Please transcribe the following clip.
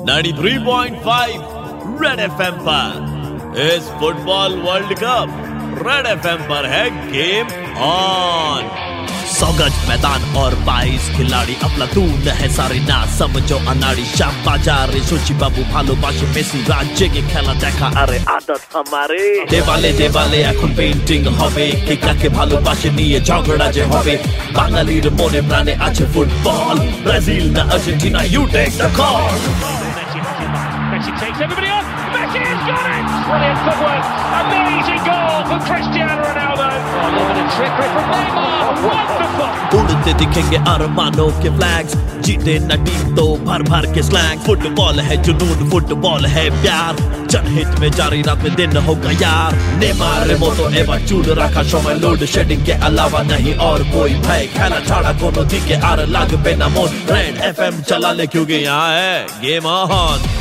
93.5 red FM पर इस football world cup Red FM पर है गेम ऑन सौ गज मैदान और बाईस खिलाड़ी अपना तून है सारे ना समझो अनाड़ी श्याम बाजार सुची बाबू ভালোবাসে মেসি রাজ্যে খেলা দেখা আরে আদত আমারে দেওয়ালে দেওয়ালে এখন পেন্টিং হবে কে কাকে ভালোবাসে নিয়ে ঝগড়া যে হবে বাঙালির মনে প্রাণে আছে ফুটবল ব্রাজিল না Argentina you take the call Messi takes everybody on. Messi has got it! Brilliant footwork. Amazing goal for Cristiano Ronaldo. Oh, from Neymar. Wonderful. उड़ते दिखेंगे अरमानों के फ्लैग्स जीते टीम तो भर भर के स्लैंग फुटबॉल है जुनून फुटबॉल है प्यार जनहित में जारी रात में दिन होगा यार नेमार मोतो एवं चूल रखा समय लोड शेडिंग के अलावा नहीं और कोई भय खेला छाड़ा कोनो दिखे आर लाग पे ना मोन रेड एफएम चला ले क्योंकि यहाँ है गेम ऑन